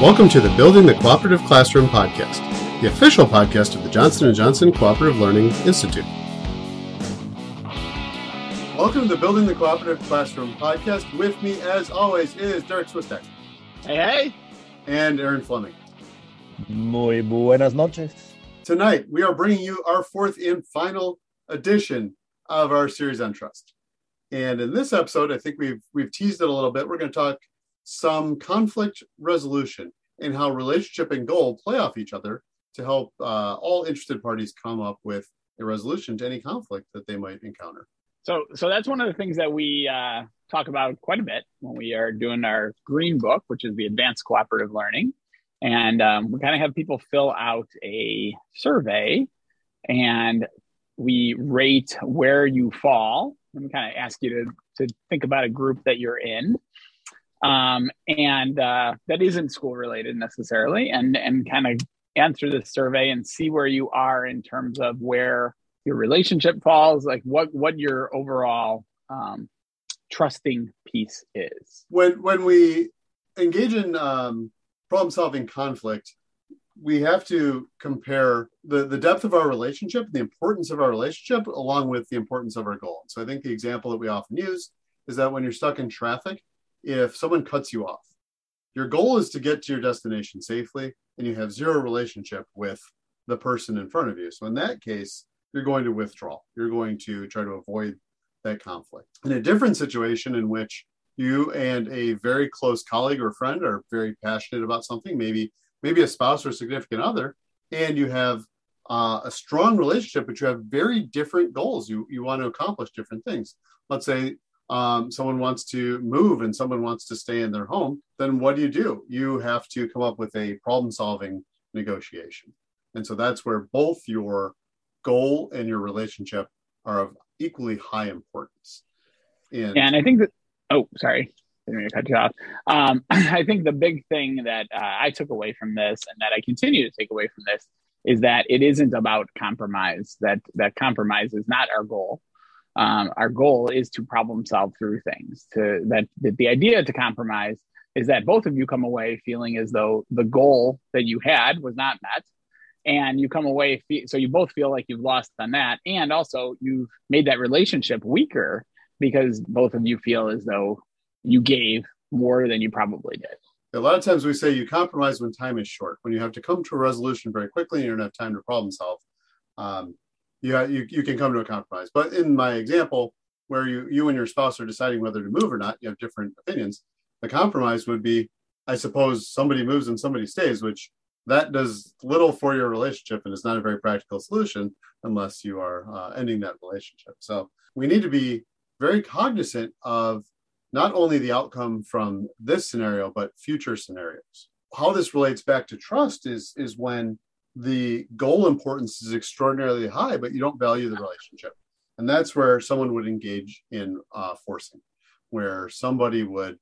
Welcome to the Building the Cooperative Classroom podcast, the official podcast of the Johnson & Johnson Cooperative Learning Institute. Welcome to the Building the Cooperative Classroom podcast. With me, as always, is Derrick Swistek. Hey, hey. And Aaron Fleming. Muy buenas noches. Tonight, we are bringing you our fourth and final edition of our series on trust. And in this episode, I think we've we've teased it a little bit. We're going to talk some conflict resolution and how relationship and goal play off each other to help uh, all interested parties come up with a resolution to any conflict that they might encounter. So, so that's one of the things that we uh, talk about quite a bit when we are doing our green book, which is the advanced cooperative learning. And um, we kind of have people fill out a survey and we rate where you fall. And kind of ask you to, to think about a group that you're in um, and uh, that isn't school related necessarily, and and kind of answer the survey and see where you are in terms of where your relationship falls, like what what your overall um, trusting piece is. When when we engage in um, problem solving conflict, we have to compare the, the depth of our relationship, and the importance of our relationship, along with the importance of our goal. So I think the example that we often use is that when you're stuck in traffic, if someone cuts you off. Your goal is to get to your destination safely, and you have zero relationship with the person in front of you. So, in that case, you're going to withdraw. You're going to try to avoid that conflict. In a different situation in which you and a very close colleague or friend are very passionate about something, maybe maybe a spouse or significant other, and you have uh, a strong relationship, but you have very different goals. You you want to accomplish different things. Let's say um, someone wants to move and someone wants to stay in their home, then what do you do? You have to come up with a problem solving negotiation. And so that's where both your goal and your relationship are of equally high importance. And, and I think that, oh, sorry, didn't mean to cut you off. Um, I think the big thing that uh, I took away from this and that I continue to take away from this is that it isn't about compromise, that, that compromise is not our goal um, our goal is to problem solve through things to that, that the idea to compromise is that both of you come away feeling as though the goal that you had was not met. And you come away so you both feel like you've lost on that. And also you've made that relationship weaker because both of you feel as though you gave more than you probably did. A lot of times we say you compromise when time is short when you have to come to a resolution very quickly and you don't have time to problem solve. Um, you, you, you can come to a compromise. But in my example, where you, you and your spouse are deciding whether to move or not, you have different opinions. The compromise would be, I suppose, somebody moves and somebody stays, which that does little for your relationship and is not a very practical solution unless you are uh, ending that relationship. So we need to be very cognizant of not only the outcome from this scenario, but future scenarios. How this relates back to trust is, is when the goal importance is extraordinarily high, but you don't value the relationship. And that's where someone would engage in uh, forcing, where somebody would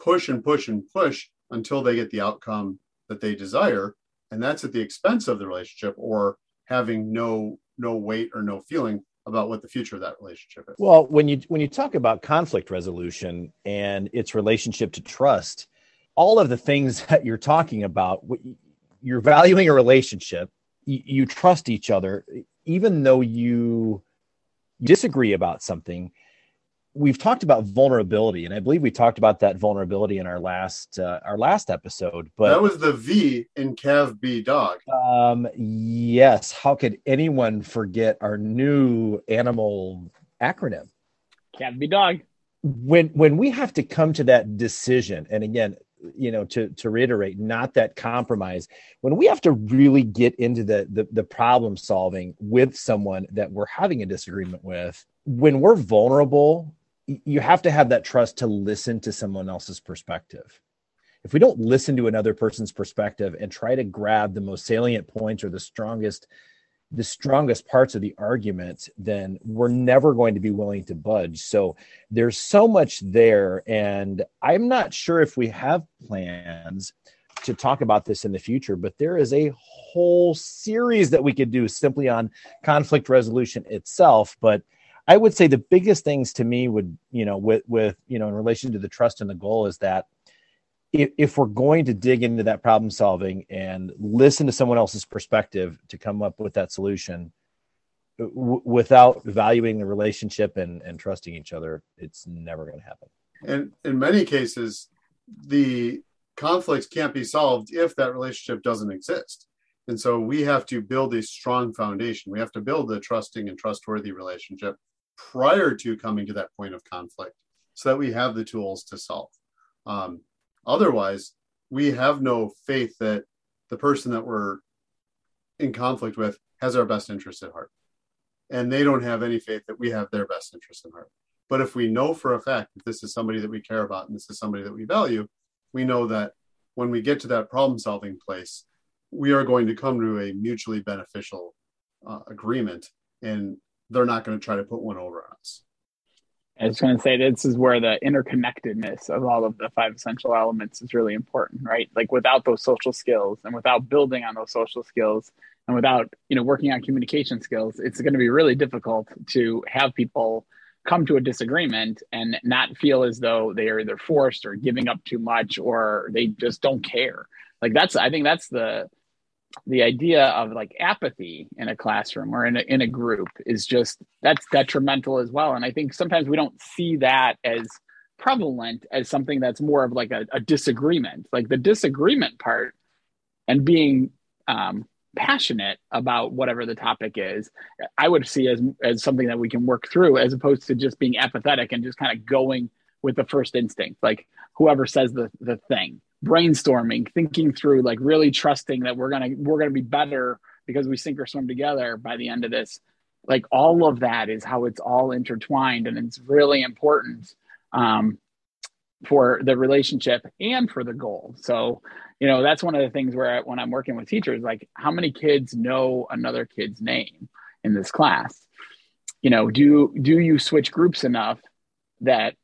push and push and push until they get the outcome that they desire. And that's at the expense of the relationship or having no no weight or no feeling about what the future of that relationship is. Well, when you when you talk about conflict resolution and its relationship to trust, all of the things that you're talking about, you're valuing a relationship you, you trust each other even though you disagree about something we've talked about vulnerability and i believe we talked about that vulnerability in our last uh, our last episode but that was the v in cav b dog. Um yes. How could anyone forget our new animal acronym? Cav b dog. When when we have to come to that decision and again you know to to reiterate not that compromise. When we have to really get into the, the the, problem solving with someone that we're having a disagreement with when we're vulnerable you have to have that trust to listen to someone else's perspective. If we don't listen to another person's perspective and try to grab the most salient points or the strongest the strongest parts of the argument, then we're never going to be willing to budge. So there's so much there. And I'm not sure if we have plans to talk about this in the future, but there is a whole series that we could do simply on conflict resolution itself. But I would say the biggest things to me would, you know, with, with, you know, in relation to the trust and the goal is that if, if we're going to dig into that problem solving and listen to someone else's perspective to come up with that solution w- without valuing the relationship and, and trusting each other, it's never going to happen. And in many cases, the conflicts can't be solved if that relationship doesn't exist. And so we have to build a strong foundation. We have to build a trusting and trustworthy relationship prior to coming to that point of conflict so that we have the tools to solve. Um, otherwise, we have no faith that the person that we're in conflict with has our best interest at heart. And they don't have any faith that we have their best interest in heart. But if we know for a fact that this is somebody that we care about and this is somebody that we value, we know that when we get to that problem solving place, we are going to come to a mutually beneficial uh, agreement and they're not going to try to put one over on us. I was going to say this is where the interconnectedness of all of the five essential elements is really important, right? Like without those social skills and without building on those social skills and without, you know, working on communication skills, it's going to be really difficult to have people come to a disagreement and not feel as though they are either forced or giving up too much or they just don't care. Like that's I think that's the the idea of like apathy in a classroom or in a, in a group is just that's detrimental as well. And i think sometimes we don't see that as prevalent as something that's more of like a, a disagreement. Like the disagreement part and being um, passionate about whatever the topic is i would see as as something that we can work through as opposed to just being apathetic and just kind of going with the first instinct. Like whoever says the the thing brainstorming thinking through like really trusting that we're gonna we're gonna be better because we sink or swim together by the end of this. Like all of that is how it's all intertwined and it's really important um, for the relationship and for the goal. So you know that's one of the things where I, when i'm working with teachers like how many kids know another kid's name in this class? You know do do you switch groups enough that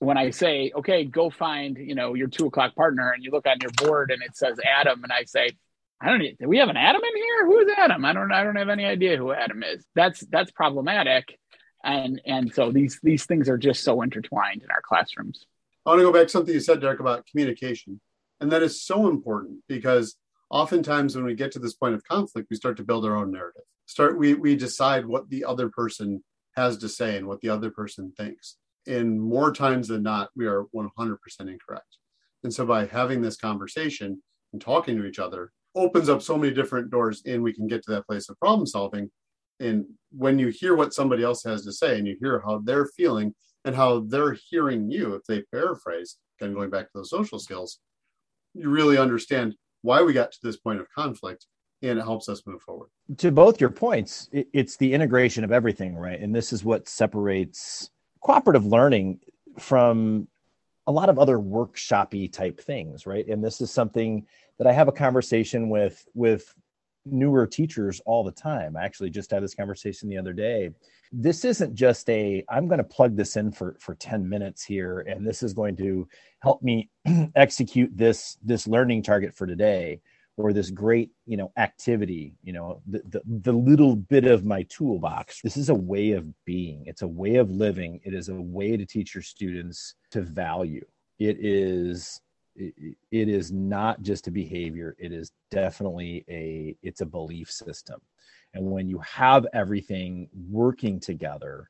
when I say, okay, go find, you know, your two o'clock partner and you look on your board and it says Adam and I say, I don't do we have an Adam in here? Who is Adam? I don't I don't have any idea who Adam is. That's that's problematic. And and so these these things are just so intertwined in our classrooms. I want to go back to something you said, Derrick, about communication. And that is so important because oftentimes when we get to this point of conflict, we start to build our own narrative. Start we we decide what the other person has to say and what the other person thinks and more times than not, we are 100% incorrect. And so by having this conversation and talking to each other opens up so many different doors and we can get to that place of problem solving. And when you hear what somebody else has to say and you hear how they're feeling and how they're hearing you, if they paraphrase, again, going back to those social skills, you really understand why we got to this point of conflict and it helps us move forward. To both your points, it's the integration of everything, right? And this is what separates cooperative learning from a lot of other workshoppy type things right? And this is something that i have a conversation with with newer teachers all the time. I actually just had this conversation the other day. This isn't just a i'm going to plug this in for for 10 minutes here and this is going to help me execute this this learning target for today or this great you know activity you know the, the, the little bit of my toolbox. This is a way of being. It's a way of living. It is a way to teach your students to value. It is it, it is not just a behavior. It is definitely a it's a belief system. And when you have everything working together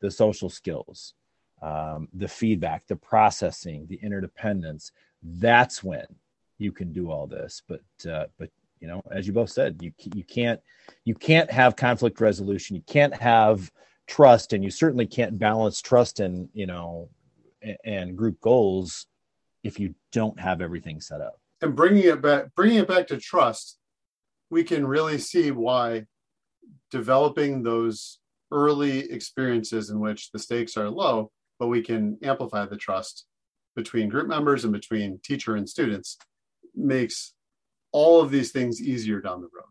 the social skills um, the feedback the processing the interdependence that's when you can do all this but uh, but you know as you both said you you can't you can't have conflict resolution you can't have trust and you certainly can't balance trust and you know and, group goals if you don't have everything set up. And bringing it back bringing it back to trust we can really see why developing those early experiences in which the stakes are low but we can amplify the trust between group members and between teacher and students makes all of these things easier down the road.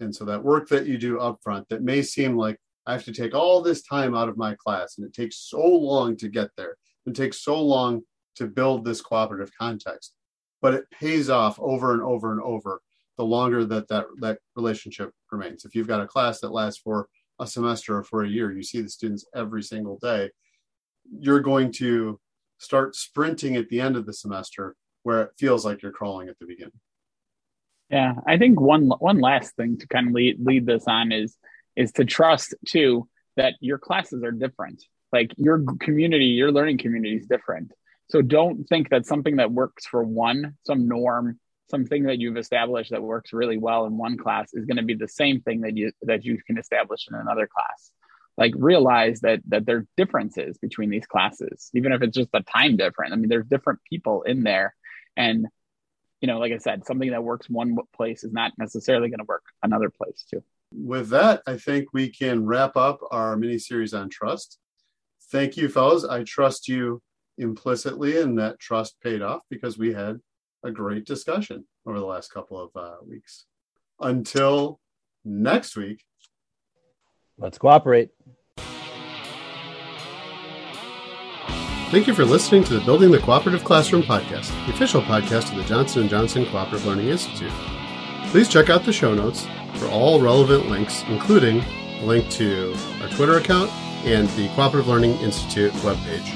And so that work that you do up front that may seem like I have to take all this time out of my class and it takes so long to get there. and takes so long to build this cooperative context, but it pays off over and over and over the longer that that, that relationship remains. If you've got a class that lasts for a semester or for a year, you see the students every single day, you're going to start sprinting at the end of the semester where it feels like you're crawling at the beginning. Yeah, I think one one last thing to kind of lead lead this on is is to trust too that your classes are different. Like your community, your learning community is different. So don't think that something that works for one, some norm, something that you've established that works really well in one class is going to be the same thing that you that you can establish in another class. Like realize that that there are differences between these classes, even if it's just a time different. I mean, there's different people in there, and you know, like I said, something that works one place is not necessarily going to work another place too. With that, I think we can wrap up our mini series on trust. Thank you, fellows. I trust you implicitly, and that trust paid off because we had a great discussion over the last couple of uh, weeks. Until next week, let's cooperate. Thank you for listening to the Building the Cooperative Classroom podcast, the official podcast of the Johnson & Johnson Cooperative Learning Institute. Please check out the show notes for all relevant links, including a link to our Twitter account and the Cooperative Learning Institute webpage.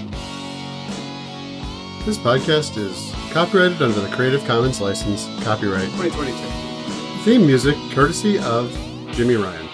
This podcast is copyrighted under the Creative Commons license, copyright 2022. Theme music courtesy of Jimmy Ryan.